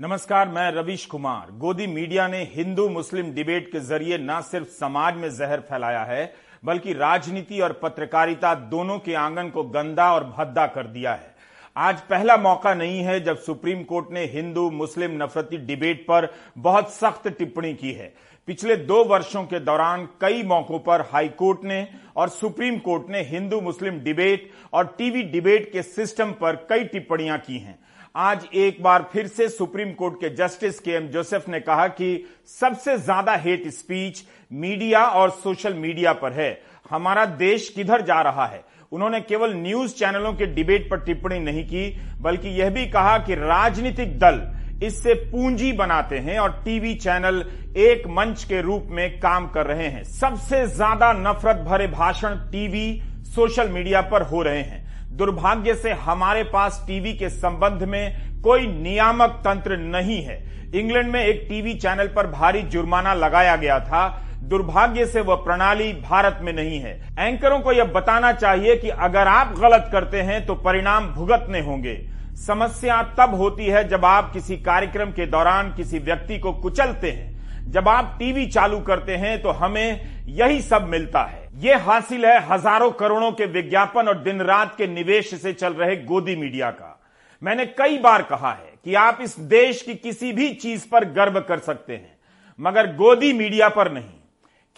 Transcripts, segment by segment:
नमस्कार, मैं रविश कुमार। गोदी मीडिया ने हिंदू मुस्लिम डिबेट के ज़रिए न सिर्फ़ समाज में जहर फैलाया है, बल्कि राजनीति और पत्रकारिता दोनों के आँगन को गंदा और भद्दा कर दिया है। आज पहला मौका नहीं है जब सुप्रीम कोर्ट ने हिंदू मुस्लिम नफरती डिबेट पर बहुत सख्त टिप्पणी की है। पिछले दो वर्षों के दौरान कई मौकों पर हाई कोर्ट ने और सुप्रीम कोर्ट ने हिंदू मुस्लिम डिबेट और टीवी डिबेट के सिस्टम पर कई टिप्पणियाँ की हैं। आज एक बार फिर से सुप्रीम कोर्ट के जस्टिस के एम जोसेफ ने कहा कि सबसे ज़्यादा हेट स्पीच मीडिया और सोशल मीडिया पर है। हमारा देश किधर जा रहा है? उन्होंने केवल न्यूज़ चैनलों के डिबेट पर टिप्पणी नहीं की, बल्कि यह भी कहा कि राजनीतिक दल इससे पूंजी बनाते हैं और टीवी चैनल एक मंच के रूप में काम कर रहे हैं। सबसे ज़्यादा नफरत भरे भाषण टीवी, सोशल मीडिया पर हो रहे हैं। दुर्भाग्य से हमारे पास टीवी के संबंध में कोई नियामक तंत्र नहीं है। इंग्लैंड में एक टीवी चैनल पर भारी जुर्माना लगाया गया था। दुर्भाग्य से वह प्रणाली भारत में नहीं है। एंकरों को यह बताना चाहिए कि अगर आप गलत करते हैं तो परिणाम भुगतने होंगे। समस्या तब होती है जब आप किसी कार्यक्रम के दौरान किसी व्यक्ति को कुचलते हैं। जब आप टीवी चालू करते हैं तो हमें यही सब मिलता है। ये हासिल है हज़ारों करोड़ों के विज्ञापन और दिन रात के निवेश से चल रहे गोदी मीडिया का। मैंने कई बार कहा है कि आप इस देश की किसी भी चीज़ पर गर्व कर सकते हैं, मगर गोदी मीडिया पर नहीं।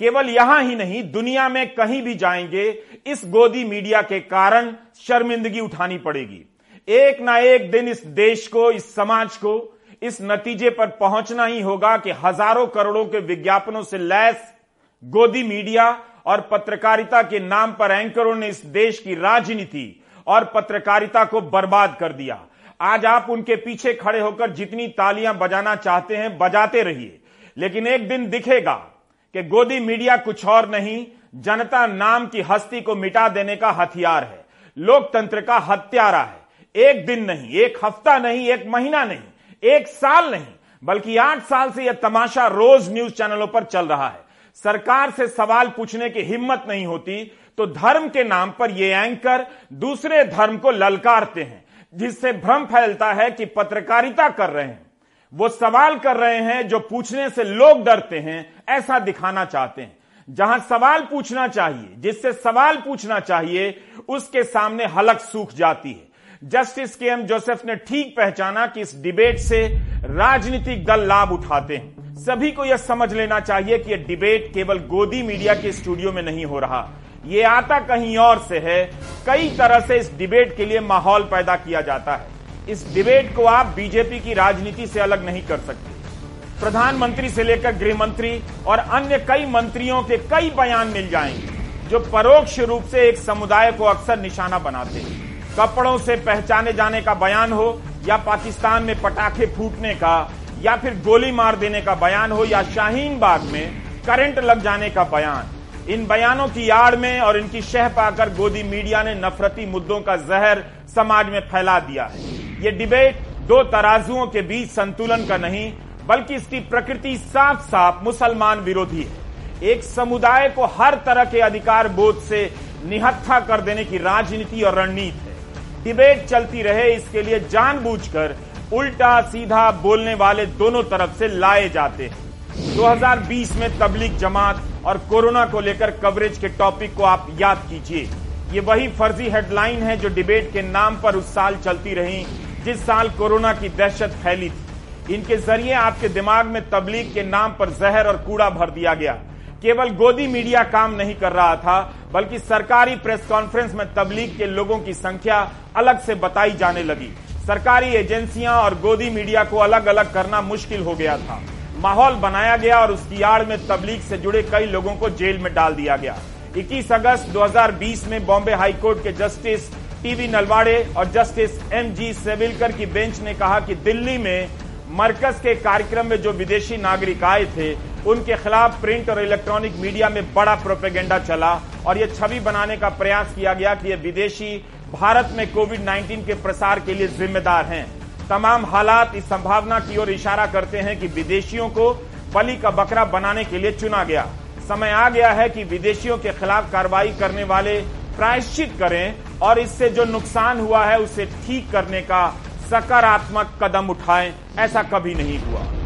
केवल यहाँ ही नहीं, दुनिया में कहीं भी जाएँगे, इस गोदी मीडिया के कारण शर्मिंदगी उठानी पड़ेगी। एक ना एक दिन इस देश को, इस समाज को इस नतीजे पर पहुँचना ही होगा कि हज़ारों करोड़ों के विज्ञापनों से लैस गोदी मीडिया और पत्रकारिता के नाम पर एंकरों ने इस देश की राजनीति और पत्रकारिता को बर्बाद कर दिया। आज आप उनके पीछे खड़े होकर जितनी तालियाँ बजाना चाहते हैं, बजाते रहिए। लेकिन एक दिन दिखेगा कि गोदी मीडिया कुछ और नहीं, जनता नाम की हस्ती को मिटा देने का हथियार है। लोकतंत्र का हत्यारा है। एक दिन नहीं, एक हफ़्ता नहीं, एक महीना नहीं। एक साल नहीं, बल्कि आठ साल से यह तमाशा रोज न्यूज़ चैनलों पर चल रहा है। सरकार से सवाल पूछने की हिम्मत नहीं होती तो धर्म के नाम पर ये एंकर दूसरे धर्म को ललकारते हैं, जिससे भ्रम फैलता है कि पत्रकारिता कर रहे हैं। वो सवाल कर रहे हैं जो पूछने से लोग डरते हैं, ऐसा दिखाना चाहते हैं। जहाँ सवाल पूछना चाहिए, जिससे सवाल पूछना चाहिए, उसके सामने हलक सूख जाती है। जस्टिस के एम जोसेफ ने ठीक पहचाना कि इस डिबेट से राजनीतिक दल लाभ उठाते हैं। सभी को यह समझ लेना चाहिए कि यह डिबेट केवल गोदी मीडिया के स्टूडियो में नहीं हो रहा। ये आता कहीं और से है। कई तरह से इस डिबेट के लिए माहौल पैदा किया जाता है। इस डिबेट को आप बीजेपी की राजनीति से अलग नहीं कर सकते। प्रधानमंत्री से लेकर गृह मंत्री और अन्य कई मंत्रियों के कई बयान मिल जाएँगे, जो परोक्ष रूप से एक समुदाय को अक्सर निशाना बनाते हैं। कपड़ों से पहचाने जाने का बयान हो, या पाकिस्तान में पटाखे फूटने का, या फिर गोली मार देने का बयान हो, या शाहीन बाग में करंट लग जाने का बयान। इन बयानों की आड़ में और इनकी शह पाकर गोदी मीडिया ने नफरती मुद्दों का जहर समाज में फैला दिया है। ये डिबेट दो तराजुओं के बीच संतुलन का नहीं, बल्कि इसकी प्रकृति साफ़ साफ़ मुसलमान विरोधी है। एक समुदाय को हर तरह के अधिकार बोध से निहत्था कर देने की राजनीति और रणनीति डिबेट चलती रहे, इसके लिए जानबूझकर उल्टा सीधा बोलने वाले दोनों तरफ़ से लाए जाते। हैं 2020 में तबलीग जमात और कोरोना को लेकर कवरेज के टॉपिक को आप याद कीजिए। ये वही फर्जी हेडलाइन है जो डिबेट के नाम पर उस साल चलती रही, जिस साल कोरोना की दहशत फैली थी। इनके ज़रिए आपके दिमाग में तबलीग के नाम पर जहर और कूड़ा भर दिया गया। केवल गोदी मीडिया काम नहीं कर रहा था बल्कि सरकारी प्रेस कॉन्फ्रेंस में तबलीग के लोगों की संख्या अलग से बताई जाने लगी। सरकारी एजेंसियाँ और गोदी मीडिया को अलग अलग करना मुश्किल हो गया था। माहौल बनाया गया और उसकी आड़ में तबलीग से जुड़े कई लोगों को जेल में डाल दिया गया। 21 अगस्त 2020 में बॉम्बे हाईकोर्ट के जस्टिस टीवी नलवाड़े और जस्टिस एम जी सेविलकर की बेंच ने कहा कि दिल्ली में मरकज के कार्यक्रम में जो विदेशी नागरिक आए थे उनके खिलाफ प्रिंट और इलेक्ट्रॉनिक मीडिया में बड़ा प्रोपेगेंडा चला और यह छवि बनाने का प्रयास किया गया कि ये विदेशी भारत में कोविड 19 के प्रसार के लिए जिम्मेदार हैं। तमाम हालात इस संभावना की ओर इशारा करते हैं कि विदेशियों को बलि का बकरा बनाने के लिए चुना गया। समय आ गया है कि विदेशियों के खिलाफ कार्रवाई करने वाले प्रायश्चित करें और इससे जो नुकसान हुआ है उसे ठीक करने का सकारात्मक कदम उठाएँ। ऐसा कभी नहीं हुआ।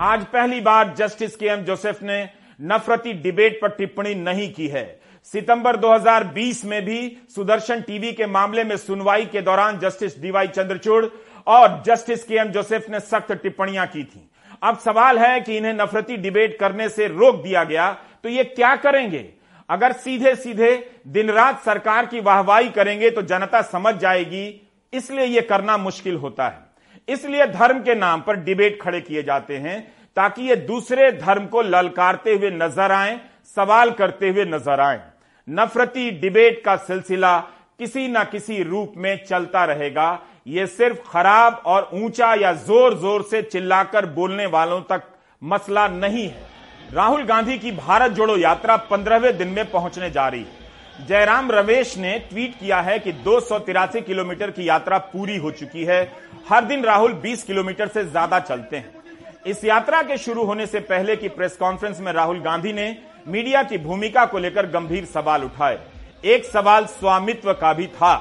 आज पहली बार जस्टिस के एम जोसेफ ने नफरती डिबेट पर टिप्पणी नहीं की है। सितंबर 2020 में भी सुदर्शन टीवी के मामले में सुनवाई के दौरान जस्टिस डीवाई चंद्रचूड़ और जस्टिस के एम जोसेफ ने सख्त टिप्पणियाँ की थी। अब सवाल है कि इन्हें नफरती डिबेट करने से रोक दिया गया तो ये क्या करेंगे? अगर सीधे सीधे दिन रात सरकार की वाहवाही करेंगे तो जनता समझ जाएगी, इसलिए यह करना मुश्किल होता है। इसलिए धर्म के नाम पर डिबेट खड़े किए जाते हैं ताकि ये दूसरे धर्म को ललकारते हुए नज़र आए, सवाल करते हुए नज़र आए। नफरती डिबेट का सिलसिला किसी न किसी रूप में चलता रहेगा। ये सिर्फ़ खराब और ऊँचा या ज़ोर ज़ोर से चिल्लाकर बोलने वालों तक मसला नहीं है। राहुल गांधी की भारत जोड़ो यात्रा पंद्रहवें दिन में पहुँचने जा रही है। जयराम रमेश ने ट्वीट किया है कि दो सौ तिरासी किलोमीटर की यात्रा पूरी हो चुकी है। हर दिन राहुल 20 किलोमीटर से ज़्यादा चलते हैं। इस यात्रा के शुरू होने से पहले की प्रेस कॉन्फ्रेंस में राहुल गांधी ने मीडिया की भूमिका को लेकर गंभीर सवाल उठाए। एक सवाल स्वामित्व का भी था,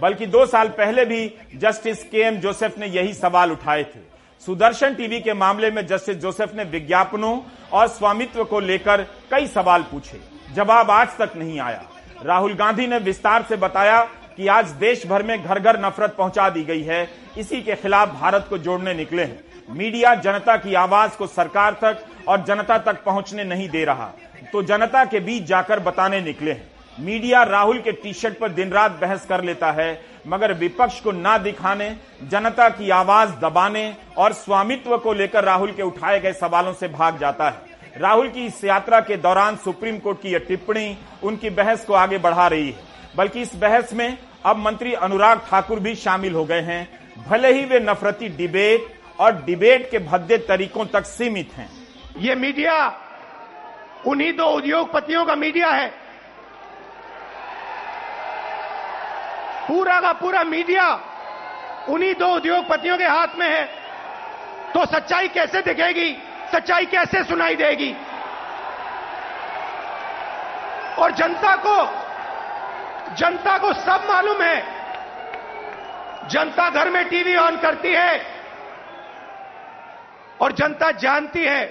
बल्कि दो साल पहले भी जस्टिस के एम जोसेफ ने यही सवाल उठाए थे। सुदर्शन टीवी के मामले में जस्टिस जोसेफ ने विज्ञापनों और स्वामित्व को लेकर कई सवाल पूछे। जवाब आज तक नहीं आया। राहुल गांधी ने विस्तार से बताया कि आज देश भर में घर घर नफरत पहुँचा दी गई है। इसी के खिलाफ भारत को जोड़ने निकले हैं। मीडिया जनता की आवाज़ को सरकार तक और जनता तक पहुँचने नहीं दे रहा। तो जनता के बीच जाकर बताने निकले हैं। मीडिया राहुल के टी शर्ट पर दिन रात बहस कर लेता है, मगर विपक्ष को ना दिखाने, जनता की आवाज़ दबाने और स्वामित्व को लेकर राहुल के उठाए गए सवालों से भाग जाता है। राहुल की इस यात्रा के दौरान सुप्रीम कोर्ट की यह टिप्पणी उनकी बहस को आगे बढ़ा रही है। बल्कि इस बहस में अब मंत्री अनुराग ठाकुर भी शामिल हो गए हैं। भले ही वे नफरती डिबेट और डिबेट के भद्दे तरीकों तक सीमित हैं। ये मीडिया, उन्हीं दो उद्योगपतियों का मीडिया है। पूरा का पूरा मीडिया उन्हीं दो उद्योगपतियों के हाथ में है। तो सच्चाई कैसे दिखेगी? सच्चाई कैसे सुनाई देगी? और जनता को जनता को सब मालूम है। जनता घर में टीवी ऑन करती है। और जनता जानती है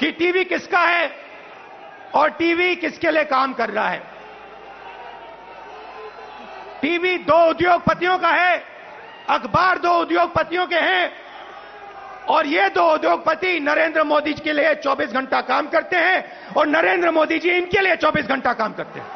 कि टीवी किसका है और टीवी किसके लिए काम कर रहा है। टीवी दो उद्योगपतियों का है, अखबार दो उद्योगपतियों के हैं और ये दो उद्योगपति नरेंद्र मोदी जी के लिए 24 घंटा काम करते हैं और नरेंद्र मोदी जी इनके लिए 24 घंटा काम करते हैं।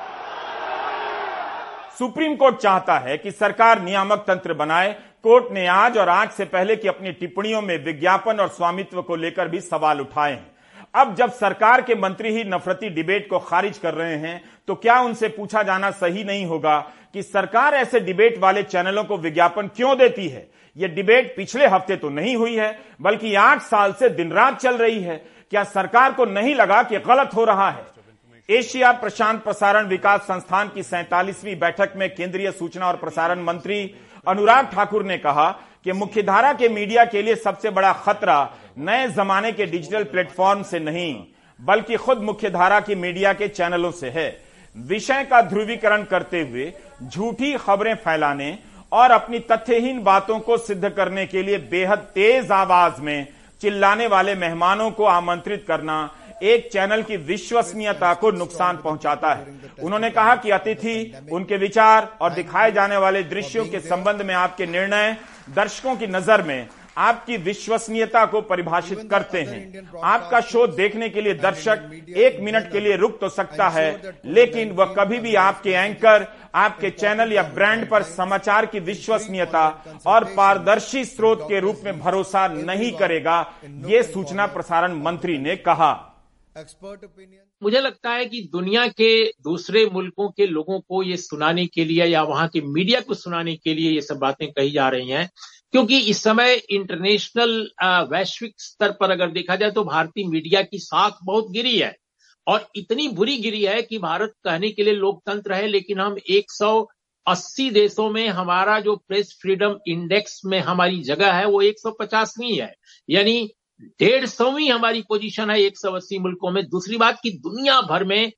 सुप्रीम कोर्ट चाहता है कि सरकार नियामक तंत्र बनाए। कोर्ट ने आज और आज से पहले की अपनी टिप्पणियों में विज्ञापन और स्वामित्व को लेकर भी सवाल उठाए हैं। अब जब सरकार के मंत्री ही नफरती डिबेट को खारिज कर रहे हैं तो क्या उनसे पूछा जाना सही नहीं होगा कि सरकार ऐसे डिबेट वाले चैनलों को विज्ञापन क्यों देती है? यह डिबेट पिछले हफ़्ते तो नहीं हुई है, बल्कि आठ साल से दिन रात चल रही है। क्या सरकार को नहीं लगा कि गलत हो रहा है? एशिया प्रशांत प्रसारण विकास संस्थान की सैतालीसवीं बैठक में केंद्रीय सूचना और प्रसारण मंत्री अनुराग ठाकुर ने कहा कि मुख्यधारा के मीडिया के लिए सबसे बड़ा खतरा नए जमाने के डिजिटल प्लेटफॉर्म से नहीं, बल्कि खुद मुख्यधारा की मीडिया के चैनलों से है। विषय का ध्रुवीकरण करते हुए झूठी खबरें फैलाने और अपनी तथ्यहीन बातों को सिद्ध करने के लिए बेहद तेज आवाज़ में चिल्लाने वाले मेहमानों को आमंत्रित करना एक चैनल की विश्वसनीयता को नुकसान पहुंचाता है। उन्होंने कहा कि अतिथि, उनके विचार और दिखाए जाने वाले दृश्यों के संबंध में आपके निर्णय दर्शकों की नज़र में आपकी विश्वसनीयता को परिभाषित करते हैं। आपका शो देखने के लिए दर्शक एक मिनट के लिए रुक तो सकता है लेकिन वह कभी भी आपके एंकर आपके चैनल या ब्रांड पर समाचार की विश्वसनीयता और पारदर्शी स्रोत के रूप में भरोसा नहीं करेगा ये सूचना प्रसारण मंत्री ने कहा। एक्सपर्ट ओपिनियन मुझे लगता है कि दुनिया के दूसरे मुल्कों के लोगों को ये सुनाने के लिए या वहाँ के मीडिया को सुनाने के लिए ये सब बातें कही जा रही हैं। क्योंकि इस समय इंटरनेशनल वैश्विक स्तर पर अगर देखा जाए तो भारतीय मीडिया की साख बहुत गिरी है। और इतनी बुरी गिरी है कि भारत कहने के लिए लोकतंत्र है, लेकिन हम 180 देशों में हमारा जो प्रेस फ्रीडम इंडेक्स में हमारी जगह है, वो 150वीं है। यानी डेढ़ सौवीं हमारी पोजीशन है एक सौ अस्सी मुल्कों में। दूसरी बात की दुनिया भर में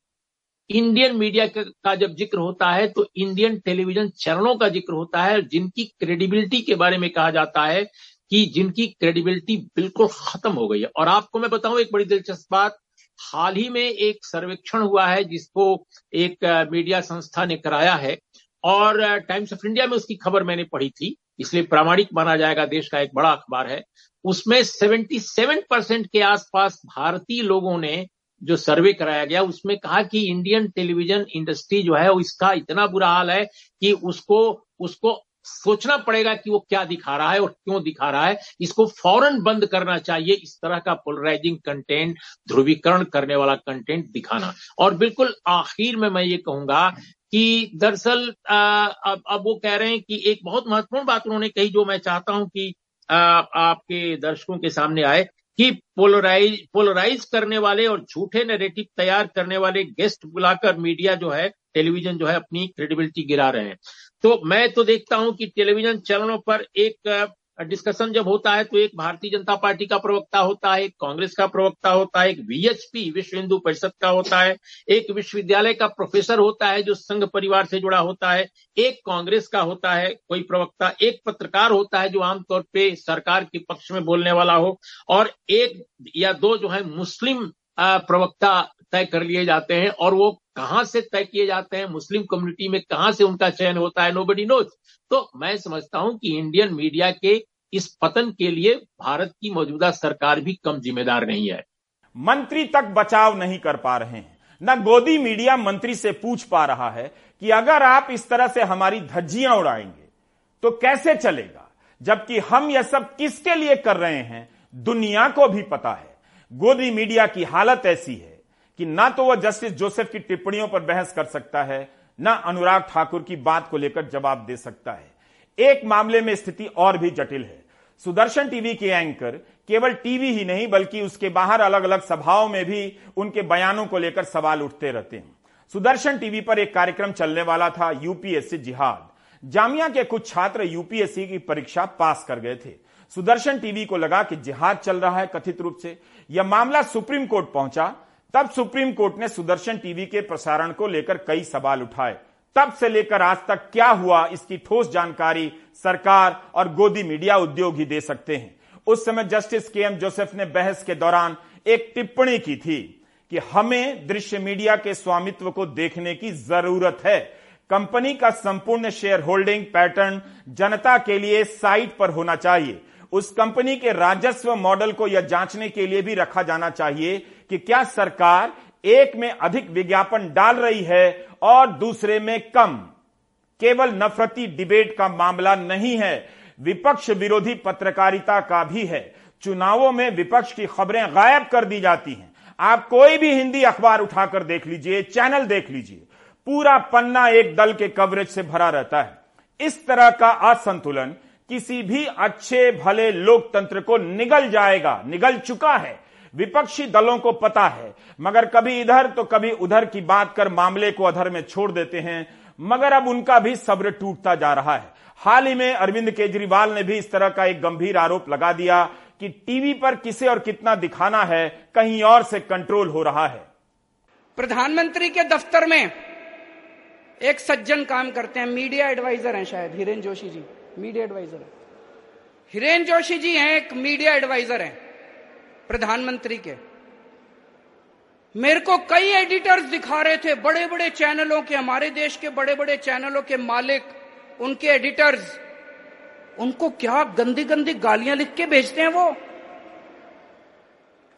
इंडियन मीडिया का जब ज़िक्र होता है तो इंडियन टेलीविज़न चैनलों का ज़िक्र होता है, जिनकी क्रेडिबिलिटी के बारे में कहा जाता है कि जिनकी क्रेडिबिलिटी बिल्कुल खत्म हो गई है। और आपको मैं बताऊँ एक बड़ी दिलचस्प बात, हाल ही में एक सर्वेक्षण हुआ है जिसको एक मीडिया संस्था ने कराया है, और टाइम्स ऑफ़ इंडिया में उसकी खबर मैंने पढ़ी थी, इसलिए प्रामाणिक माना जाएगा देश का एक बड़ा अखबार है। उसमें 77 परसेंट के आसपास भारतीय लोगों ने जो सर्वे कराया गया उसमें कहा कि इंडियन टेलीविज़न इंडस्ट्री जो है इसका इतना बुरा हाल है कि उसको उसको सोचना पड़ेगा कि वो क्या दिखा रहा है और क्यों दिखा रहा है। इसको फ़ौरन बंद करना चाहिए इस तरह का पोलराइजिंग कंटेंट ध्रुवीकरण करने वाला कंटेंट दिखाना। और बिल्कुल आखिर में मैं ये कहूँगा कि दरअसल अब अब वो कह रहे हैं कि एक बहुत महत्वपूर्ण बात उन्होंने कही जो मैं चाहता हूँ कि आ, आपके दर्शकों के सामने आए। कि पोलराइज पोलराइज करने वाले और झूठे नैरेटिव तैयार करने वाले गेस्ट बुलाकर मीडिया जो है टेलीविज़न जो है अपनी क्रेडिबिलिटी गिरा रहे हैं। तो मैं तो देखता हूँ कि टेलीविज़न चैनलों पर एक डिस्कशन जब होता है तो एक भारतीय जनता पार्टी का प्रवक्ता होता है, एक कांग्रेस का प्रवक्ता होता है, एक वीएचपी विश्व हिंदू परिषद का होता है, एक विश्वविद्यालय का प्रोफेसर होता है जो संघ परिवार से जुड़ा होता है, एक कांग्रेस का होता है, कोई प्रवक्ता, एक पत्रकार होता है जो आमतौर पे सरकार के पक्ष में बोलने वाला हो, और एक या दो जो है मुस्लिम प्रवक्ता तय कर लिए जाते हैं और वो कहाँ से तय किए जाते हैं? मुस्लिम कम्युनिटी में कहाँ से उनका चयन होता है? नो बडी नोज़ तो मैं समझता हूँ कि इंडियन मीडिया के इस पतन के लिए भारत की मौजूदा सरकार भी कम जिम्मेदार नहीं है। मंत्री तक बचाव नहीं कर पा रहे हैं। न गोदी मीडिया मंत्री से पूछ पा रहा है कि अगर आप इस तरह से हमारी धज्जियाँ उड़ाएँगे तो कैसे चलेगा? जबकि हम यह सब किसके लिए कर रहे हैं, दुनिया को भी पता है। गोदी मीडिया की हालत ऐसी है कि ना तो वह जस्टिस जोसेफ की टिप्पणियों पर बहस कर सकता है, न अनुराग ठाकुर की बात को लेकर जवाब दे सकता है। एक मामले में स्थिति और भी जटिल है। सुदर्शन टीवी के एंकर केवल टीवी ही नहीं, बल्कि उसके बाहर अलग अलग सभाओं में भी उनके बयानों को लेकर सवाल उठते रहते हैं। सुदर्शन टीवी पर एक कार्यक्रम चलने वाला था यूपीएससी जिहाद। जामिया के कुछ छात्र यूपीएससी की परीक्षा पास कर गए थे। सुदर्शन टीवी को लगा कि जिहाद चल रहा है कथित रूप से। यह मामला सुप्रीम कोर्ट पहुँचा तब सुप्रीम कोर्ट ने सुदर्शन टीवी के प्रसारण को लेकर कई सवाल उठाए। तब से लेकर आज तक क्या हुआ, इसकी ठोस जानकारी सरकार और गोदी मीडिया उद्योग ही दे सकते हैं। उस समय जस्टिस के एम जोसेफ ने बहस के दौरान एक टिप्पणी की थी कि हमें दृश्य मीडिया के स्वामित्व को देखने की ज़रूरत है। कंपनी का संपूर्ण शेयर होल्डिंग पैटर्न जनता के लिए साइट पर होना चाहिए। उस कंपनी के राजस्व मॉडल को यह जांचने के लिए भी रखा जाना चाहिए कि क्या सरकार एक में अधिक विज्ञापन डाल रही है और दूसरे में कम? केवल नफरती डिबेट का मामला नहीं है, विपक्ष विरोधी पत्रकारिता का भी है। चुनावों में विपक्ष की खबरें गायब कर दी जाती हैं। आप कोई भी हिंदी अखबार उठाकर देख लीजिए, चैनल देख लीजिए, पूरा पन्ना एक दल के कवरेज से भरा रहता है। इस तरह का असंतुलन किसी भी अच्छे भले लोकतंत्र को निगल जाएगा, निगल चुका है। विपक्षी दलों को पता है। मगर कभी इधर तो कभी उधर की बात कर मामले को अधर में छोड़ देते हैं। मगर अब उनका भी सब्र टूटता जा रहा है। हाल ही में अरविंद केजरीवाल ने भी इस तरह का एक गंभीर आरोप लगा दिया कि टीवी पर किसे और कितना दिखाना है, कहीं और से कंट्रोल हो रहा है। प्रधानमंत्री के दफ्तर में एक सज्जन काम करते हैं। मीडिया एडवाइजर हैं शायद, हिरेन जोशी जी। मीडिया एडवाइजर हिरेन जोशी जी हैं, एक मीडिया एडवाइजर हैं। प्रधानमंत्री के। मेरे को कई एडिटर्स दिखा रहे थे बड़े बड़े चैनलों के, हमारे देश के बड़े बड़े चैनलों के मालिक, उनके एडिटर्स। उनको क्या गंदी गंदी गालियाँ लिख के भेजते हैं वो?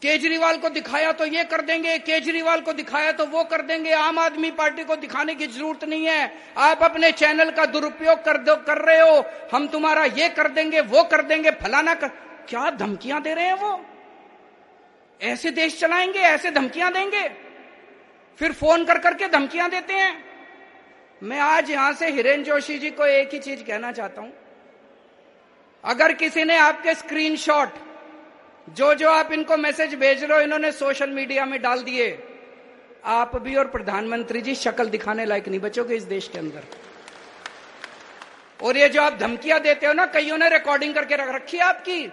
केजरीवाल को दिखाया तो ये कर देंगे, केजरीवाल को दिखाया तो वो कर देंगे। आम आदमी पार्टी को दिखाने की ज़रूरत नहीं है। आप अपने चैनल का दुरुपयोग कर दो, कर रहे हो। हम तुम्हारा ये कर देंगे, वो कर देंगे, फलाना कर। क्या धमकियाँ दे रहे हैं वो? ऐसे देश चलाएँगे, ऐसे धमकियाँ देंगे। फिर फ़ोन कर करके धमकियाँ देते हैं। मैं आज यहाँ से हिरेन जोशी जी को एक ही चीज़ कहना चाहता हूँ। अगर किसी ने आपके स्क्रीनशॉट जो जो आप इनको मैसेज भेज रहे हो, इन्होंने सोशल मीडिया में डाल दिए, आप भी और प्रधानमंत्री जी शक्ल दिखाने लायक नहीं बचोगे इस देश के अंदर। और ये जो आप धमकियाँ देते हो ना, कईयों ने रिकॉर्डिंग करके रख रखी है आपकी।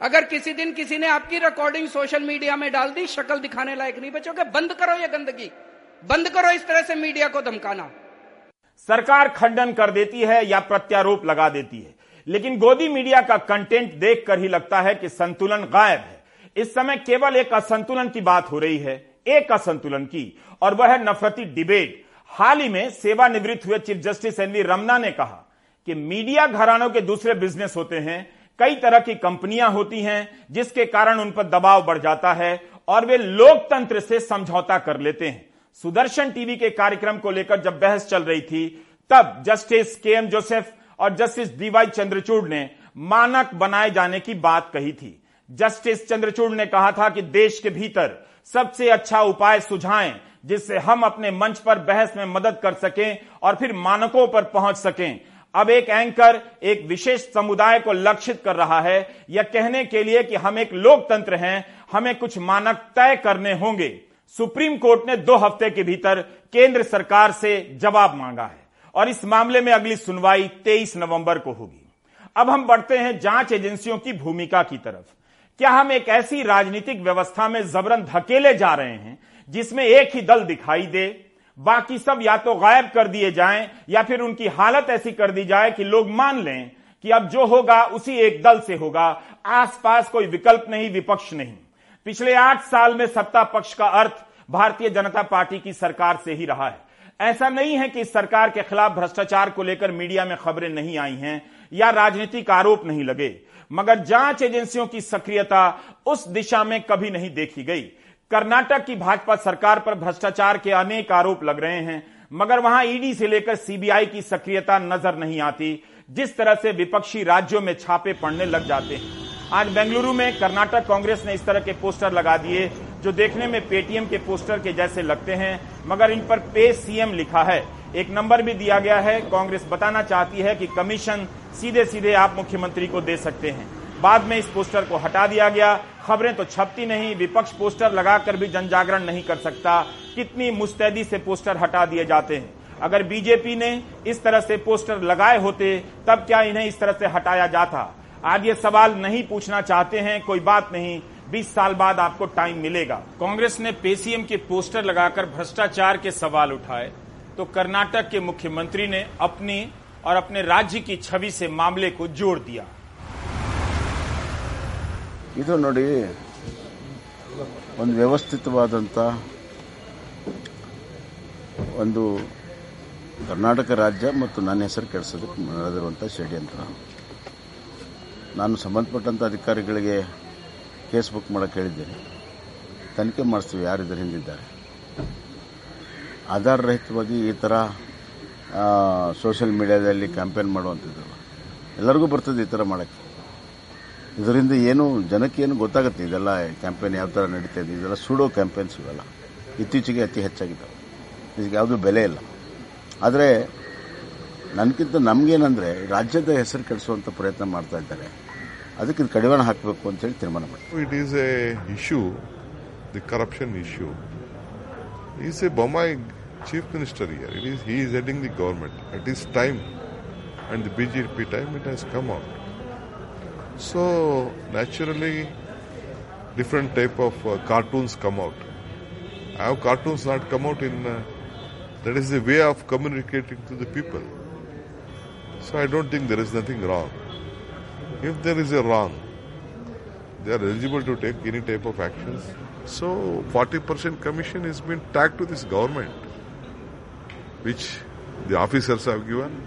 अगर किसी दिन किसी ने आपकी रिकॉर्डिंग सोशल मीडिया में डाल दी, शक्ल दिखाने लायक नहीं बचोगे। बंद करो ये गंदगी। बंद करो इस तरह से मीडिया को धमकाना। सरकार खंडन कर देती है या प्रत्यारोप लगा देती है। लेकिन गोदी मीडिया का कंटेंट देखकर ही लगता है कि संतुलन गायब है। इस समय केवल एक असंतुलन की बात हो रही है, एक असंतुलन की, और वह है नफरती डिबेट हाल ही में सेवानिवृत्त हुए चीफ जस्टिस एनवी रमना ने कहा कि मीडिया घरानों के दूसरे बिज़नेस होते हैं कई तरह की कंपनियाँ होती हैं जिसके कारण उन पर दबाव बढ़ जाता है और वे लोकतंत्र से समझौता कर लेते हैं। सुदर्शन टीवी के कार्यक्रम को लेकर जब बहस चल रही थी, तब जस्टिस के एम जोसेफ और जस्टिस डीवाई चंद्रचूड़ ने मानक बनाए जाने की बात कही थी। जस्टिस चंद्रचूड़ ने कहा था कि देश के भीतर सबसे अच्छा उपाय सुझाएँ जिससे हम अपने मंच पर बहस में मदद कर सकें और फिर मानकों पर पहुँच सकें अब एक एंकर एक विशेष समुदाय को लक्षित कर रहा है, यह कहने के लिए कि हम एक लोकतंत्र हैं, हमें कुछ मानक तय करने होंगे। सुप्रीम कोर्ट ने दो हफ़्ते के भीतर केंद्र सरकार से जवाब मांगा है, और इस मामले में अगली सुनवाई 23 नवंबर को होगी। अब हम बढ़ते हैं जाँच एजेंसियों की भूमिका की तरफ़। क्या हम एक ऐसी राजनीतिक व्यवस्था में जबरन धकेले जा रहे हैं, जिसमें एक ही दल दिखाई दे? बाकी सब या तो गायब कर दिए जाएँ, या फिर उनकी हालत ऐसी कर दी जाए कि लोग मान लें कि अब जो होगा उसी एक दल से होगा। आसपास कोई विकल्प नहीं, विपक्ष नहीं। पिछले आठ साल में सत्ता पक्ष का अर्थ भारतीय जनता पार्टी की सरकार से ही रहा है। ऐसा नहीं है कि इस सरकार के खिलाफ भ्रष्टाचार को लेकर मीडिया में खबरें नहीं आई हैं या राजनीतिक आरोप नहीं लगे, मगर जाँच एजेंसियों की सक्रियता उस दिशा में कभी नहीं देखी गई। कर्नाटक की भाजपा सरकार पर भ्रष्टाचार के अनेक आरोप लग रहे हैं, मगर वहाँ ईडी से लेकर सीबीआई की सक्रियता नज़र नहीं आती, जिस तरह से विपक्षी राज्यों में छापे पड़ने लग जाते हैं। आज बेंगलुरु में कर्नाटक कांग्रेस ने इस तरह के पोस्टर लगा दिए, जो देखने में पेटीएम के पोस्टर के जैसे लगते हैं, मगर इन पर पे सीएम लिखा है। एक नंबर भी दिया गया है, कांग्रेस बताना चाहती है कि कमीशन सीधे सीधे आप मुख्यमंत्री को दे सकते हैं। बाद में इस पोस्टर को हटा दिया गया। खबरें तो छपती नहीं, विपक्ष पोस्टर लगाकर भी जन जागरण नहीं कर सकता। कितनी मुस्तैदी से पोस्टर हटा दिए जाते हैं। अगर बीजेपी ने इस तरह से पोस्टर लगाए होते, तब क्या इन्हें इस तरह से हटाया जाता? आज ये सवाल नहीं पूछना चाहते हैं, कोई बात नहीं। 20 साल बाद आपको टाइम मिलेगा। कांग्रेस ने पेसीएम के पोस्टर लगाकर भ्रष्टाचार के सवाल उठाए। तो कर्नाटक के मुख्यमंत्री ने अपनी और अपने राज्य की छवि से मामले को जोड़ दिया। ಇದು ನೋಡಿ, ಒಂದು ವ್ಯವಸ್ಥಿತವಾದಂಥ ಒಂದು ಕರ್ನಾಟಕ ರಾಜ್ಯ ಮತ್ತು ನನ್ನ ಹೆಸರು ಕೆಡಿಸೋದಕ್ಕೆ ನಡೆದಿರುವಂಥ ಷಡ್ಯಂತ್ರ. ನಾನು ಸಂಬಂಧಪಟ್ಟಂಥ ಅಧಿಕಾರಿಗಳಿಗೆ ಕೇಸ್ ಬುಕ್ ಮಾಡೋಕ್ಕೆ ಹೇಳಿದ್ದೇನೆ. ತನಿಖೆ ಮಾಡಿಸ್ತೀವಿ ಯಾರಿದ್ದಾರೆ ಹಿಂದಿದ್ದಾರೆ ಆಧಾರ ರಹಿತವಾಗಿ ಈ ಥರ ಸೋಷಿಯಲ್ ಮೀಡಿಯಾದಲ್ಲಿ ಕ್ಯಾಂಪೇನ್ ಮಾಡುವಂಥದ್ದು. ಎಲ್ಲರಿಗೂ ಬರ್ತದೆ ಈ ಥರ ಮಾಡೋಕ್ಕೆ. ಇದರಿಂದ ಏನು ಜನಕ್ಕೆ ಏನು ಗೊತ್ತಾಗುತ್ತೆ? ಇದೆಲ್ಲ ಕ್ಯಾಂಪೇನ್ ಯಾವ ಥರ ನಡೀತಾ ಇದೆ? ಇದೆಲ್ಲ ಸುಡೋ ಕ್ಯಾಂಪೇನ್ಸ್ ಇವೆಲ್ಲ. ಇತ್ತೀಚೆಗೆ ಅತಿ ಹೆಚ್ಚಾಗಿದ್ದಾವೆ. ಇದಕ್ಕೆ ಯಾವುದೂ ಬೆಲೆ ಇಲ್ಲ. ಆದರೆ ನನಗಿಂತ ನಮಗೇನಂದ್ರೆ ರಾಜ್ಯದ ಹೆಸರು ಕೆಡಿಸುವಂಥ ಪ್ರಯತ್ನ ಮಾಡ್ತಾ ಇದ್ದಾರೆ. ಅದಕ್ಕೆ ಇದು ಕಡಿವಾಣ ಹಾಕಬೇಕು ಅಂತೇಳಿ ತೀರ್ಮಾನ ಮಾಡಿ it is a issue the corruption issue is a Bommai chief minister year it is he is heading the government at is time and the B P time it has come out So naturally, different type of uh, cartoons come out. Have cartoons not come out in? Uh, that is the way of communicating to the people. So I don't think there is nothing wrong. If there is a wrong, they are eligible to take any type of actions. So 40% commission is being tagged to this government, which the officers have given,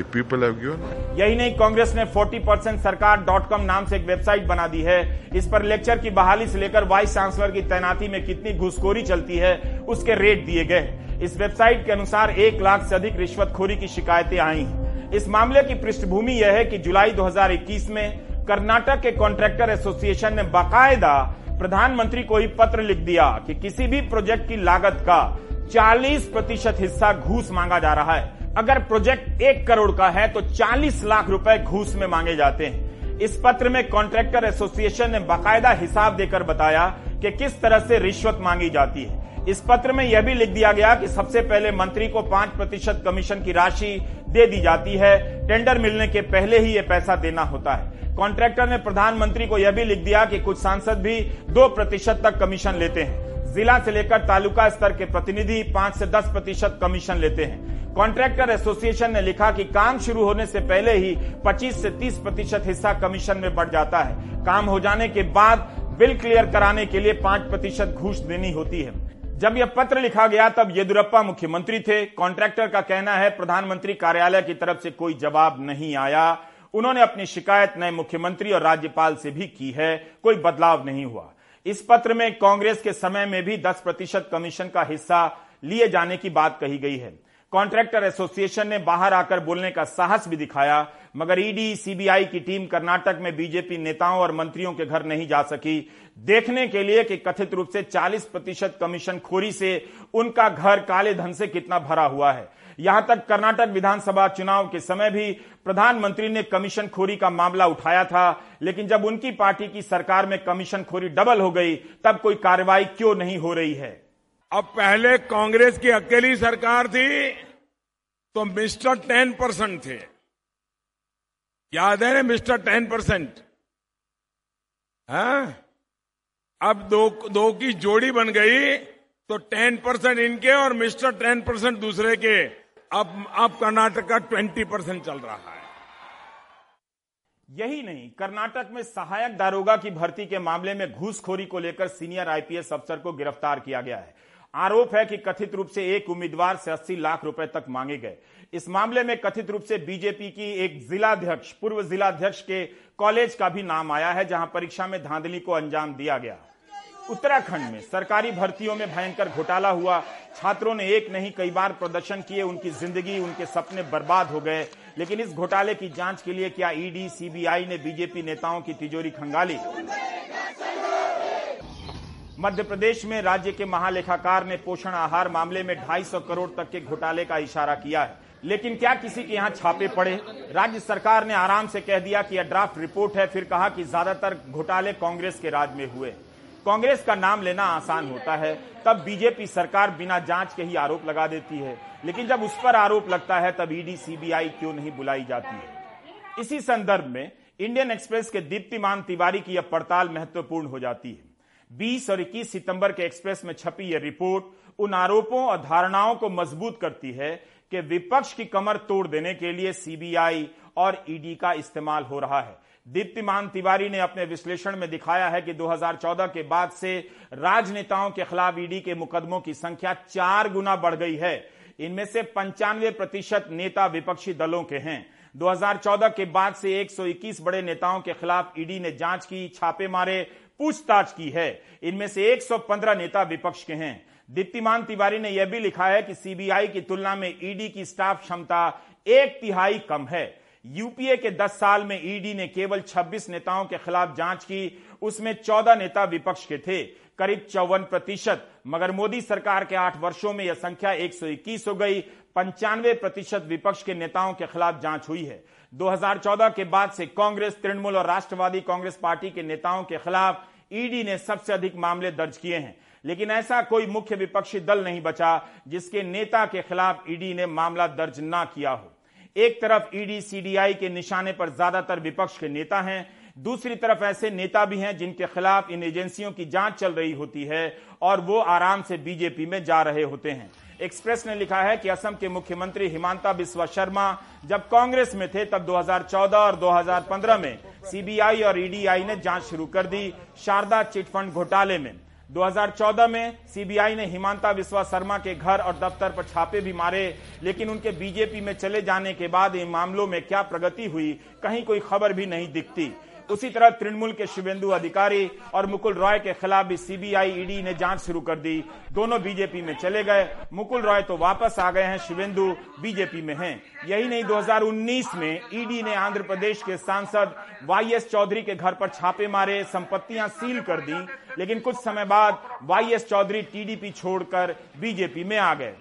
people have given. यही नहीं, कांग्रेस ने 40 percent सरकार dot com नाम से एक website बना दी है। इस पर लेक्चर की बहाली से लेकर वाइस चांसलर की तैनाती में कितनी घुसखोरी चलती है, उसके रेट दिए गए। इस वेबसाइट के अनुसार एक लाख से अधिक रिश्वतखोरी की शिकायतें आई। इस मामले की पृष्ठभूमि यह है कि जुलाई 2021 में कर्नाटक के कॉन्ट्रैक्टर एसोसिएशन ने बाकायदा प्रधानमंत्री को ही पत्र लिख दिया कि किसी भी प्रोजेक्ट की लागत का 40 प्रतिशत हिस्सा घूस मांगा जा रहा है। अगर प्रोजेक्ट एक करोड़ का है तो 40 लाख रुपए घूस में मांगे जाते हैं। इस पत्र में कॉन्ट्रैक्टर एसोसिएशन ने बाकायदा हिसाब देकर बताया कि किस तरह से रिश्वत मांगी जाती है। इस पत्र में यह भी लिख दिया गया कि सबसे पहले मंत्री को पाँच प्रतिशत कमीशन की राशि दे दी जाती है। टेंडर मिलने के पहले ही यह पैसा देना होता है। कॉन्ट्रैक्टर ने प्रधानमंत्री को यह भी लिख दिया कि कुछ सांसद भी दो प्रतिशत तक कमीशन लेते हैं। जिला से लेकर तालुका स्तर के प्रतिनिधि पाँच से दस प्रतिशत कमीशन लेते हैं। कॉन्ट्रैक्टर एसोसिएशन ने लिखा कि काम शुरू होने से पहले ही 25 से 30 प्रतिशत हिस्सा कमीशन में बढ़ जाता है। काम हो जाने के बाद बिल क्लियर कराने के लिए पाँच प्रतिशत घूस देनी होती है। जब यह पत्र लिखा गया, तब येदुरप्पा मुख्यमंत्री थे। कॉन्ट्रैक्टर का कहना है, प्रधानमंत्री कार्यालय की तरफ़ से कोई जवाब नहीं आया। उन्होंने अपनी शिकायत नए मुख्यमंत्री और राज्यपाल से भी की है। कोई बदलाव नहीं हुआ। इस पत्र में कांग्रेस के समय में भी 10 प्रतिशत कमीशन का हिस्सा लिए जाने की बात कही गई है। कॉन्ट्रैक्टर एसोसिएशन ने बाहर आकर बोलने का साहस भी दिखाया, मगर ईडी, सीबीआई की टीम कर्नाटक में बीजेपी नेताओं और मंत्रियों के घर नहीं जा सकी। देखने के लिए कि कथित रूप से 40 प्रतिशत कमीशन खोरी से उनका घर काले धन से कितना भरा हुआ है। यहाँ तक कर्नाटक विधानसभा चुनाव के समय भी प्रधानमंत्री ने कमीशन खोरी का मामला उठाया था, लेकिन जब उनकी पार्टी की सरकार में कमीशन खोरी डबल हो गई, तब कोई कार्रवाई क्यों नहीं हो रही है? अब पहले कांग्रेस की अकेली सरकार थी तो मिस्टर टेन परसेंट थे। याद है ना मिस्टर टेन परसेंट? अब दो दो की जोड़ी बन गई तो टेन परसेंट इनके और मिस्टर टेन परसेंट दूसरे के। अब अब कर्नाटक का ट्वेंटी परसेंट चल रहा है। यही नहीं, कर्नाटक में सहायक दारोगा की भर्ती के मामले में घूसखोरी को लेकर सीनियर आईपीएस अफसर को गिरफ़्तार किया गया है। आरोप है कि कथित रूप से एक उम्मीदवार से 80 लाख रुपए तक मांगे गए। इस मामले में कथित रूप से बीजेपी की एक जिलाध्यक्ष, पूर्व जिलाध्यक्ष के कॉलेज का भी नाम आया है, जहाँ परीक्षा में धांधली को अंजाम दिया गया। उत्तराखंड में सरकारी भर्तियों में भयंकर घोटाला हुआ। छात्रों ने एक नहीं, कई बार प्रदर्शन किए, उनकी ज़िंदगी, उनके सपने बर्बाद हो गए। लेकिन इस घोटाले की जाँच के लिए क्या ईडी, सीबीआई ने बीजेपी नेताओं की तिजोरी खंगाली? मध्य प्रदेश में राज्य के महालेखाकार ने पोषण आहार मामले में 250 करोड़ तक के घोटाले का इशारा किया है। लेकिन क्या किसी के यहाँ छापे पड़े? राज्य सरकार ने आराम से कह दिया कि यह ड्राफ्ट रिपोर्ट है, फिर कहा कि ज़्यादातर घोटाले कांग्रेस के राज में हुए। कांग्रेस का नाम लेना आसान होता है। तब बीजेपी सरकार बिना जाँच के ही आरोप लगा देती है। लेकिन जब उस पर आरोप लगता है, तब ईडी, सीबीआई क्यों नहीं बुलाई जाती है? इसी संदर्भ में इंडियन एक्सप्रेस के दीप्तिमान तिवारी की यह पड़ताल महत्वपूर्ण हो जाती है। 20 और 21 सितंबर के एक्सप्रेस में छपी यह रिपोर्ट उन आरोपों और धारणाओं को मज़बूत करती है कि विपक्ष की कमर तोड़ देने के लिए सीबीआई और ईडी का इस्तेमाल हो रहा है। दीप्तिमान तिवारी ने अपने विश्लेषण में दिखाया है कि 2014 के बाद से राजनेताओं के खिलाफ ईडी के मुकदमों की संख्या चार गुना बढ़ गई है। इनमें से पंचानवे प्रतिशत नेता विपक्षी दलों के हैं। 2014 के बाद से 121 बड़े नेताओं के खिलाफ ईडी ने जाँच की, छापे मारे पूछताछ की है। इनमें से 115 नेता विपक्ष के हैं। दीप्तिमान तिवारी ने यह भी लिखा है कि सीबीआई की तुलना में ईडी की स्टाफ क्षमता एक तिहाई कम है। यूपीए के 10 साल में ईडी ने केवल 26 नेताओं के खिलाफ जाँच की। उसमें 14 नेता विपक्ष के थे। करीब चौवन प्रतिशत। मगर मोदी सरकार के आठ वर्षों में यह संख्या 121 हो गई। पंचानवे प्रतिशत विपक्ष के नेताओं के खिलाफ जाँच हुई है। 2014 के बाद से कांग्रेस, तृणमूल और राष्ट्रवादी कांग्रेस पार्टी के नेताओं के खिलाफ ईडी ने सबसे अधिक मामले दर्ज किए हैं। लेकिन ऐसा कोई मुख्य विपक्षी दल नहीं बचा, जिसके नेता के खिलाफ ईडी ने मामला दर्ज ना किया हो। एक तरफ़ ईडी सीडीआई के निशाने पर ज़्यादातर विपक्ष के नेता हैं, दूसरी तरफ़ ऐसे नेता भी हैं जिनके खिलाफ इन एजेंसियों की जाँच चल रही होती है और वो आराम से बीजेपी में जा रहे होते हैं। एक्सप्रेस ने लिखा है कि असम के मुख्यमंत्री हिमांता बिस्वा शर्मा जब कांग्रेस में थे, तब 2014 और 2015 में सीबीआई और ईडीआई ने जाँच शुरू कर दी शारदा चिटफंड घोटाले में। 2014 में सीबीआई ने हिमांता बिस्वा शर्मा के घर और दफ्तर पर छापे भी मारे, लेकिन उनके बीजेपी में चले जाने के बाद इन मामलों में क्या प्रगति हुई, कहीं कोई खबर भी नहीं दिखती। उसी तरह तृणमूल के शिवेंदु अधिकारी और मुकुल रॉय के खिलाफ भी सीबीआई ईडी ने जाँच शुरू कर दी। दोनों बीजेपी में चले गए। मुकुल रॉय तो वापस आ गए हैं। शिवेंदु बीजेपी में हैं। यही नहीं 2019 में ईडी ने आंध्र प्रदेश के सांसद वाई एस चौधरी के घर पर छापे मारे, संपत्तियाँ सील कर दी, लेकिन कुछ समय बाद वाई एस चौधरी टीडीपी छोड़कर बीजेपी में आ गए।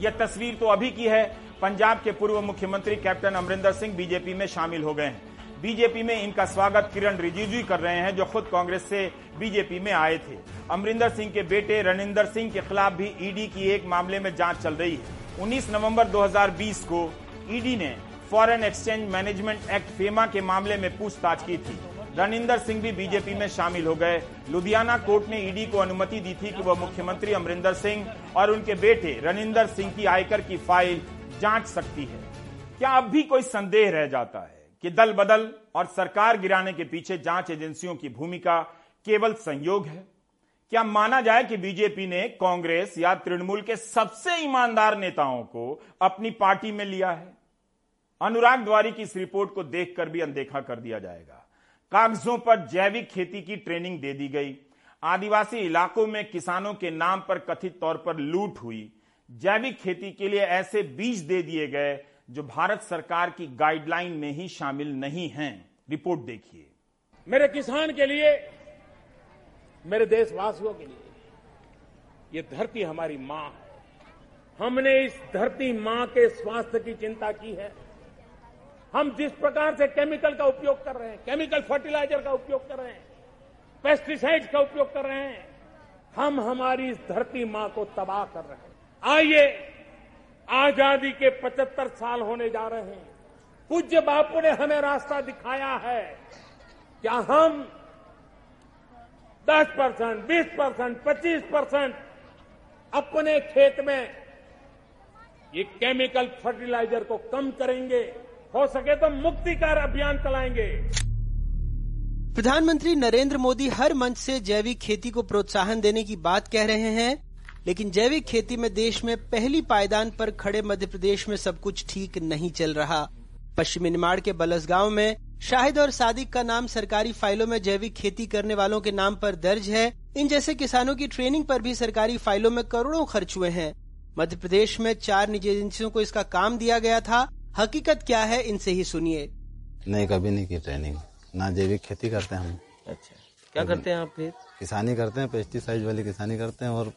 यह तस्वीर तो अभी की है। पंजाब के पूर्व मुख्यमंत्री कैप्टन अमरिंदर सिंह बीजेपी में शामिल हो गए हैं। बीजेपी में इनका स्वागत किरण रिजिजू कर रहे हैं, जो खुद कांग्रेस से बीजेपी में आए थे। अमरिंदर सिंह के बेटे रणिंदर सिंह के खिलाफ भी ईडी की एक मामले में जाँच चल रही है। 19 नवंबर 2020 को ईडी ने foreign exchange management act FEMA के मामले में पूछताछ की थी। रनिंदर सिंह भी बीजेपी में शामिल हो गए। लुधियाना कोर्ट ने ईडी को अनुमति दी थी कि वह मुख्यमंत्री अमरिंदर सिंह और उनके बेटे रनिंदर सिंह की आयकर की फ़ाइल जाँच सकती है। क्या अब भी कोई संदेह रह जाता है? कि दल बदल और सरकार गिराने के पीछे जाँच एजेंसियों की भूमिका केवल संयोग है। क्या माना जाए कि बीजेपी ने कांग्रेस या तृणमूल के सबसे ईमानदार नेताओं को अपनी पार्टी में लिया है? अनुराग द्वारी की इस रिपोर्ट को देखकर भी अनदेखा कर दिया जाएगा। कागजों पर जैविक खेती की ट्रेनिंग दे दी गई। आदिवासी इलाकों में किसानों के नाम पर कथित तौर पर लूट हुई। जैविक खेती के लिए ऐसे बीज दे दिए गए जो भारत सरकार की गाइडलाइन में ही शामिल नहीं हैं। रिपोर्ट देखिए। मेरे किसान के लिए, मेरे देशवासियों के लिए, ये धरती हमारी माँ है। हमने इस धरती माँ के स्वास्थ्य की चिंता की है। हम जिस प्रकार से केमिकल का उपयोग कर रहे हैं केमिकल फर्टिलाइज़र का उपयोग कर रहे हैं पेस्टिसाइड का उपयोग कर रहे हैं, हम हमारी इस धरती माँ को तबाह कर रहे हैं। आइए आज़ादी के 75 साल होने जा रहे हैं। पूज्य बापू ने हमें रास्ता दिखाया है क्या हम 10 परसेंट, बीस परसेंट, पच्चीस परसेंट अपने खेत में ये केमिकल फर्टिलाइज़र को कम करेंगे। हो सके तो मुक्तिकार अभियान चलाएँगे। प्रधानमंत्री नरेंद्र मोदी हर मंच से जैविक खेती को प्रोत्साहन देने की बात कह रहे हैं। लेकिन जैविक खेती में देश में पहली पायदान पर खड़े मध्य प्रदेश में सब कुछ ठीक नहीं चल रहा। पश्चिमी निमाड़ के बलस बलसगांव में शाहिद और सादिक का नाम सरकारी फाइलों में जैविक खेती करने वालों के नाम पर दर्ज है। इन जैसे किसानों की ट्रेनिंग पर भी सरकारी फाइलों में करोड़ों खर्च हुए हैं। मध्य प्रदेश में चार निजी एजेंसियों को इसका काम दिया गया था। हकीकत क्या है इनसे ही सुनिए। नहीं कभी नहीं की ट्रेनिंग ना जैविक खेती करते हैं हम। अच्छा। क्या करते हैं आप फिर? किसानी करते हैं पेस्टिसाइड वाली किसानी करते हैं और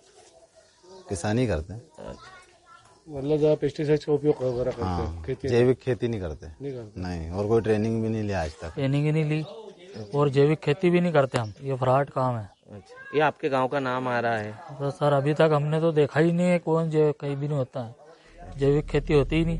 किसानी करते हैं। मतलब जो पेस्टिसाइड का उपयोग वगैरह करते हैं हाँ खेती जैविक खेती नहीं करते। नहीं करते। नहीं और कोई ट्रेनिंग भी नहीं लिया आज तक। ट्रेनिंग ही नहीं ली और जैविक खेती भी नहीं करते हम। ये फ्रॉड काम है। अच्छा ये आपके गाँव का नाम आ रहा है? तो सर अभी तक हमने तो देखा ही नहीं है कौन जो कहीं भी नहीं होता है। जैविक खेती होती ही नहीं।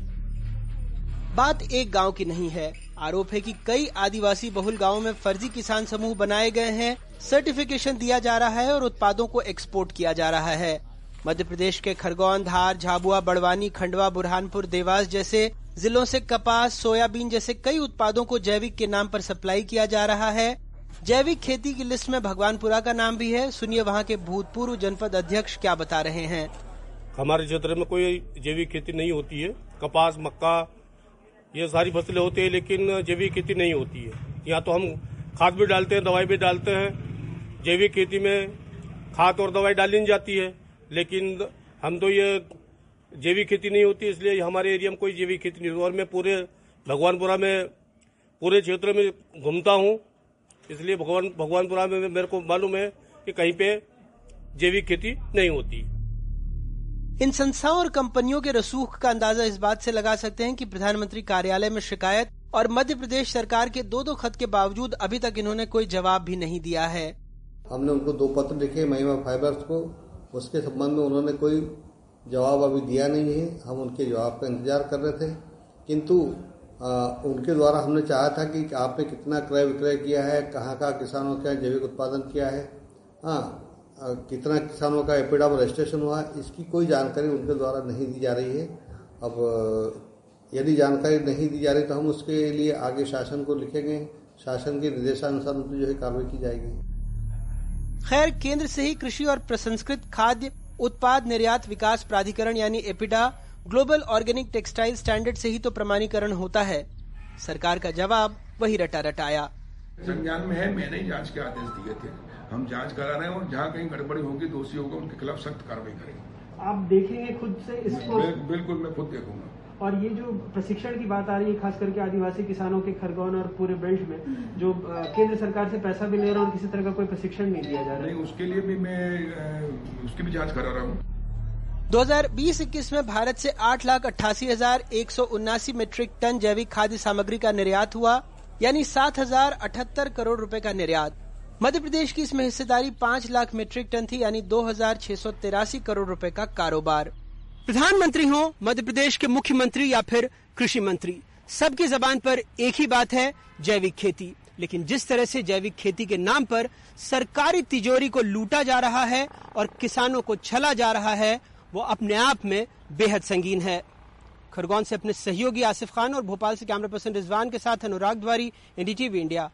बात एक गाँव की नहीं है। आरोप है कि कई आदिवासी बहुल गाँवों में फर्जी किसान समूह बनाए गए हैं। सर्टिफिकेशन दिया जा रहा है और उत्पादों को एक्सपोर्ट किया जा रहा है। मध्य प्रदेश के खरगोन, धार, झाबुआ, बड़वानी, खंडवा, बुरहानपुर, देवास जैसे जिलों से कपास, सोयाबीन जैसे कई उत्पादों को जैविक के नाम पर सप्लाई किया जा रहा है। जैविक खेती की लिस्ट में भगवानपुरा का नाम भी है। सुनिए वहाँ के भूतपूर्व जनपद अध्यक्ष क्या बता रहे हैं। हमारे क्षेत्र में कोई जैविक खेती नहीं होती है। कपास, मक्का, ये सारी फ़सलें होती है, लेकिन जैविक खेती नहीं होती है। यहाँ तो हम खाद भी डालते हैं, दवाई भी डालते हैं। जैविक खेती में खाद और दवाई डाली जाती है। लेकिन हम तो ये जैविक खेती नहीं होती इसलिए हमारे एरिया में कोई जैविक खेती नहीं होती। और मैं पूरे भगवानपुरा में पूरे क्षेत्र में घूमता हूँ इसलिए भगवान भगवानपुरा में मेरे को मालूम है कि कहीं पे जैविक खेती नहीं होती। इन संस्थाओं और कंपनियों के रसूख का अंदाज़ा इस बात से लगा सकते हैं कि प्रधानमंत्री कार्यालय में शिकायत और मध्य प्रदेश सरकार के दो दो खत के बावजूद अभी तक इन्होंने कोई जवाब भी नहीं दिया है। हमने उनको दो पत्र लिखे महिमा फाइबर्स को उसके संबंध में उन्होंने कोई जवाब अभी दिया नहीं है। हम उनके जवाब का इंतज़ार कर रहे थे। किंतु आ, उनके द्वारा हमने चाहा था कि आपने कितना क्रय विक्रय किया है कहाँ कहाँ किसानों का जैविक उत्पादन किया है। हाँ कितना किसानों का एपिडा रजिस्ट्रेशन हुआ इसकी कोई जानकारी उनके द्वारा नहीं दी जा रही है। अब यदि जानकारी नहीं दी जा रही तो हम उसके लिए आगे शासन को लिखेंगे। शासन के निर्देशानुसार उनकी जो है कार्रवाई की जाएगी। खैर केंद्र से ही कृषि और प्रसंस्कृत खाद्य उत्पाद निर्यात विकास प्राधिकरण यानी APEDA global organic textile standard से ही तो प्रमाणीकरण होता है। सरकार का जवाब वही रटा रटाया संज्ञान में है मैंने ही जाँच के आदेश दिए थे। हम जाँच करा रहे हैं और जहाँ कहीं गड़बड़ी होगी दोषी होगा उनके खिलाफ सख्त कार्रवाई करेंगे। आप देखेंगे खुद से इसको। बिल्कुल मैं खुद देखूँगा। और ये जो प्रशिक्षण की बात आ रही है खास करके आदिवासी किसानों के खरगोन और पूरे बेल्ट में जो केंद्र सरकार से पैसा भी ले रहा है और किसी तरह का कोई प्रशिक्षण नहीं दिया जा रहा है। उसके लिए भी मैं उसकी भी जाँच करा रहा हूँ। 2020-21 में भारत से आठ लाख अट्ठासी हज़ार एक सौ उन्नासी मीट्रिक टन जैविक खाद्य सामग्री का निर्यात हुआ यानी सात हज़ार अठहत्तर करोड़ रुपए का निर्यात। मध्य प्रदेश की इसमें हिस्सेदारी पाँच लाख मीट्रिक टन थी यानी दो हज़ार छह सौ तिरासी करोड़ रुपए का कारोबार। प्रधानमंत्री हो मध्य प्रदेश के मुख्यमंत्री या फिर कृषि मंत्री। सबकी जबान पर एक ही बात है, जैविक खेती। लेकिन जिस तरह से जैविक खेती के नाम पर सरकारी तिजोरी को लूटा जा रहा है और किसानों को छला जा रहा है, वो अपने आप में बेहद संगीन है। खरगोन से अपने सहयोगी आसिफ खान और भोपाल से कैमरा पर्सन रिजवान के साथ अनुराग द्वारी एनडीटीवी इंडिया।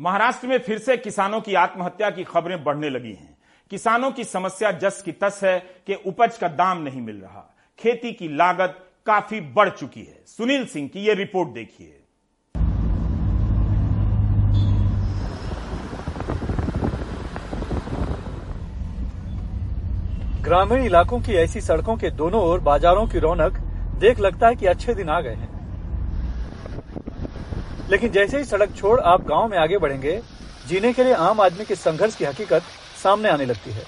महाराष्ट्र में फिर से किसानों की आत्महत्या की खबरें बढ़ने लगी हैं। किसानों की समस्या जस की तस है कि उपज का दाम नहीं मिल रहा। खेती की लागत काफ़ी बढ़ चुकी है। सुनील सिंह की यह रिपोर्ट देखिए। ग्रामीण इलाकों की ऐसी सड़कों के दोनों ओर बाजारों की रौनक देख लगता है कि अच्छे दिन आ गए हैं। लेकिन जैसे ही सड़क छोड़ आप गाँव में आगे बढ़ेंगे, जीने के लिए आम आदमी के संघर्ष की हकीकत सामने आने लगती है।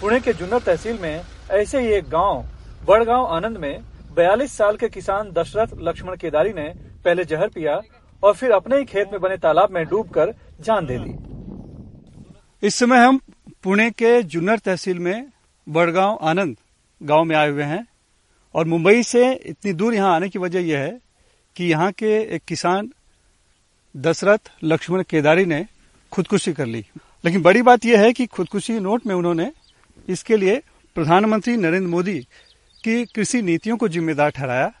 पुणे के जुन्नर तहसील में ऐसे ही एक गाँव बड़गांव आनंद में 42 साल के किसान दशरथ लक्ष्मण केदारी ने पहले जहर पिया और फिर अपने ही खेत में बने तालाब में डूबकर जान दे दी। इस समय हम पुणे के जुन्नर तहसील में बड़गांव आनंद गाँव में आए हुए हैं। और मुंबई से इतनी दूर यहाँ आने की वजह यह है कि यहाँ के एक किसान दशरथ लक्ष्मण केदारी ने खुदकुशी कर ली। लेकिन बड़ी बात यह है कि खुदकुशी नोट में उन्होंने इसके लिए प्रधानमंत्री नरेंद्र मोदी की कृषि नीतियों को जिम्मेदार ठहराया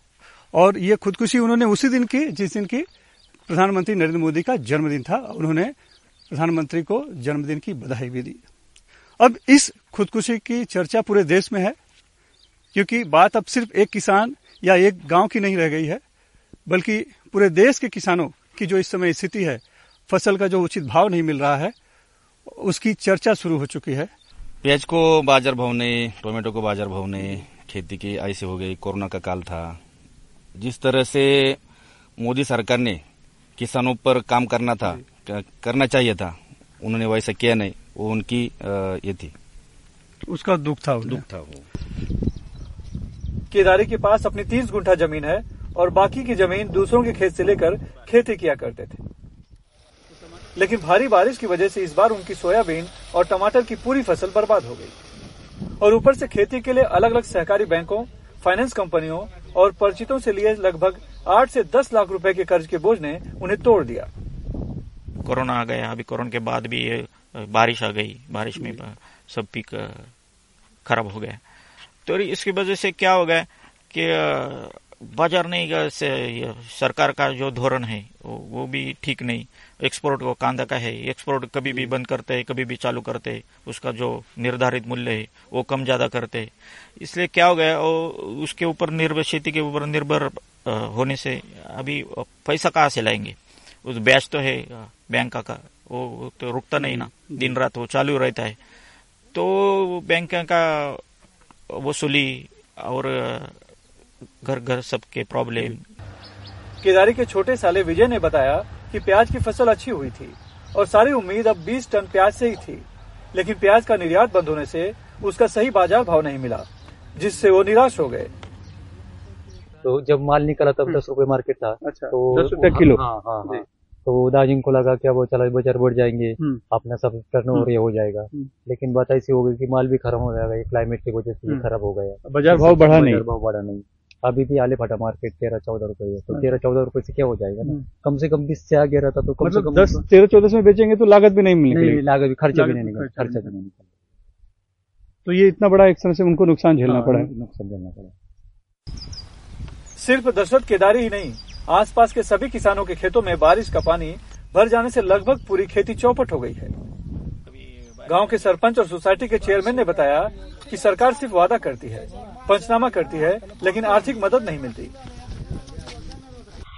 और ये खुदकुशी उन्होंने उसी दिन की, जिस दिन की प्रधानमंत्री नरेंद्र मोदी का जन्मदिन था, उन्होंने प्रधानमंत्री को जन्मदिन की बधाई भी दी। अब इस खुदकुशी की चर्चा पूरे देश में है। क्योंकि बात अब सिर्फ़ एक किसान या एक गाँव की नहीं रह गई है बल्कि पूरे देश के किसानों की जो इस समय स्थिति है फ़सल का जो उचित भाव नहीं मिल रहा है उसकी चर्चा शुरू हो चुकी है। प्याज को बाज़ार भाव नहीं टोमेटो को बाज़ार भाव नहीं खेती की ऐसे हो गई कोरोना का काल था। जिस तरह से मोदी सरकार ने किसानों पर काम करना था करना चाहिए था उन्होंने वैसा किया नहीं वो उनकी ये थी। उसका दुख था दुख था वो। केदारी के पास अपनी तीस गुंठा ज़मीन है और बाकी की ज़मीन दूसरों के खेत से लेकर खेती किया करते थे। लेकिन भारी बारिश की वजह से इस बार उनकी सोयाबीन और टमाटर की पूरी फ़सल बर्बाद हो गई। और ऊपर से खेती के लिए अलग अलग सहकारी बैंकों फाइनेंस कंपनियों और परिचितों से लिए लगभग आठ से दस लाख रुपए के कर्ज के बोझ ने उन्हें तोड़ दिया। कोरोना आ गया अभी कोरोना के बाद भी बारिश आ गई बारिश में सब पीक खराब हो गया। तो इसकी वजह से क्या हो गया कि बाज़ार नहीं से सरकार का जो धोरण है वो भी ठीक नहीं। एक्सपोर्ट को कांदा का है एक्सपोर्ट कभी भी बंद करते हैं कभी भी चालू करते हैं उसका जो निर्धारित मूल्य है वो कम ज़्यादा करते हैं। इसलिए क्या हो गया और उसके ऊपर निर्भर खेती के ऊपर निर्भर होने से अभी पैसा कहाँ से लाएँगे? उस ब्याज तो है बैंक का वो तो रुकता नहीं ना। दिन रात वो चालू रहता है। तो बैंक का वसूली और घर घर सबके प्रॉब्लम केदारी के छोटे साले विजय ने बताया कि प्याज की फ़सल अच्छी हुई थी और सारी उम्मीद अब 20 टन प्याज से ही थी। लेकिन प्याज का निर्यात बंद होने से उसका सही बाज़ार भाव नहीं मिला जिससे वो निराश हो गए। तो जब माल निकला तब दस रुपए मार्केट था अच्छा, तो दस रुपए किलो। हाँ हाँ हाँ। तो दार्जिलिंग को लगा क्या वो चला बाज़ार बढ़ जाएँगे अपना सब टर्न ओवर ये हो जाएगा। लेकिन बात ऐसी हो गई कि माल भी खराब हो जाएगा ये क्लाइमेट की वजह से खराब हो गया। बाज़ार भाव बढ़ा नहीं। भाव बढ़ा नहीं। अभी भी आले फटा मार्केट तेरह चौदह रुपए तो तेरह चौदह रुपए से क्या हो जाएगा ना? कम से कम बीस से आगे रहता तो कम से मतलब कम दस तेरह चौदह में बेचेंगे तो लागत भी नहीं मिलेगी लागत भी खर्चा भी नहीं निकल खर्चा भी नहीं निकल तो ये इतना बड़ा एक तरह से उनको नुकसान झेलना पड़ा। नुकसान झेलना पड़ा। सिर्फ़ दशरथ केदारी ही नहीं आसपास के सभी किसानों के खेतों में बारिश का पानी भर जाने से लगभग पूरी खेती चौपट हो गई है। गाँव के सरपंच और सोसाइटी के चेयरमैन ने बताया कि सरकार सिर्फ़ वादा करती है पंचनामा करती है लेकिन आर्थिक मदद नहीं मिलती।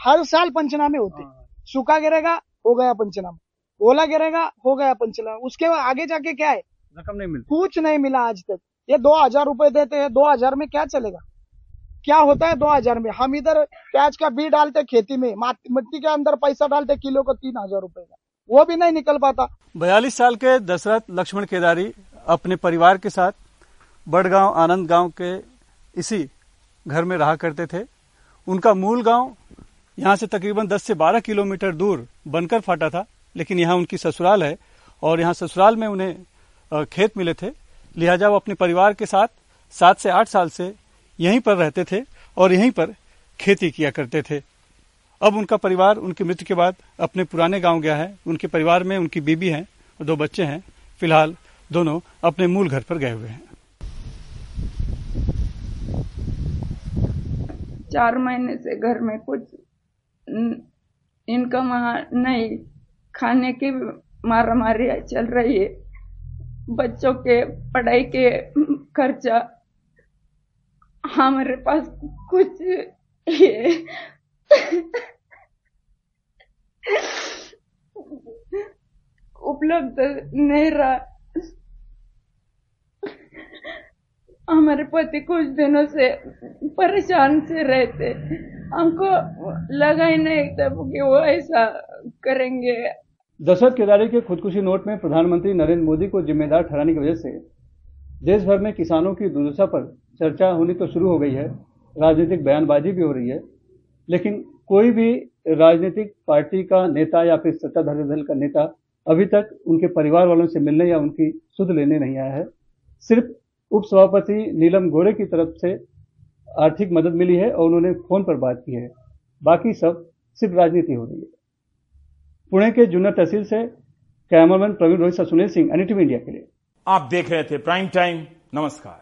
हर साल पंचनामे होते सूखा गिरेगा हो गया पंचनामा। ओला गिरेगा हो गया पंचनामा। उसके आगे जाके क्या है? रकम नहीं मिलती। कुछ नहीं मिला आज तक। ये दो हज़ार रूपए देते हैं दो हज़ार में क्या चलेगा? क्या होता है दो हज़ार में? हम इधर प्याज का बी डालते खेती में मिट्टी के अंदर पैसा डालते किलो को तीन हज़ार रुपये का। वो भी नहीं निकल पाता। बयालीस साल के दशरथ लक्ष्मण केदारी अपने परिवार के साथ बड़गांव, आनंद गाँव के इसी घर में रहा करते थे। उनका मूल गाँव यहाँ से तकरीबन 10 से 12 किलोमीटर दूर बनकर फाटा था, लेकिन यहाँ उनकी ससुराल है और यहाँ ससुराल में उन्हें खेत मिले थे। लिहाजा वो अपने परिवार के साथ सात से आठ साल से यहीं पर रहते थे और यहीं पर खेती किया करते थे। अब उनका परिवार, उनकी मृत्यु के बाद अपने पुराने गाँव गया है। उनके परिवार में उनकी बीबी है और दो बच्चे हैं। फ़िलहाल दोनों अपने मूल घर पर गए हुए हैं। चार महीने से घर में कुछ इनकम नहीं। खाने की मारा मारी चल रही है। बच्चों के पढ़ाई के खर्चा हमारे पास कुछ ये उपलब्ध नहीं रहा। हमारे पति कुछ दिनों से परेशान से रहते। हमको लगा ही नहीं तब कि वो ऐसा करेंगे। दशरथ केदारी के खुदकुशी नोट में प्रधानमंत्री नरेंद्र मोदी को जिम्मेदार ठहराने की वजह से देश भर में किसानों की दुर्दशा पर चर्चा होनी तो शुरू हो गई है, राजनीतिक बयानबाजी भी हो रही है, लेकिन कोई भी राजनीतिक पार्टी का नेता या फिर सत्ताधारी दल का नेता अभी तक उनके परिवार वालों से मिलने या उनकी सुध लेने नहीं आया है। सिर्फ़ उप सभापति नीलम गोरे की तरफ़ से आर्थिक मदद मिली है और उन्होंने फ़ोन पर बात की है। बाकी सब सिर्फ़ राजनीति हो रही है। पुणे के जुन्नर तहसील से cameraman Praveen Rohit Sunil Singh, NTV India के लिए। आप देख रहे थे प्राइम टाइम, नमस्कार।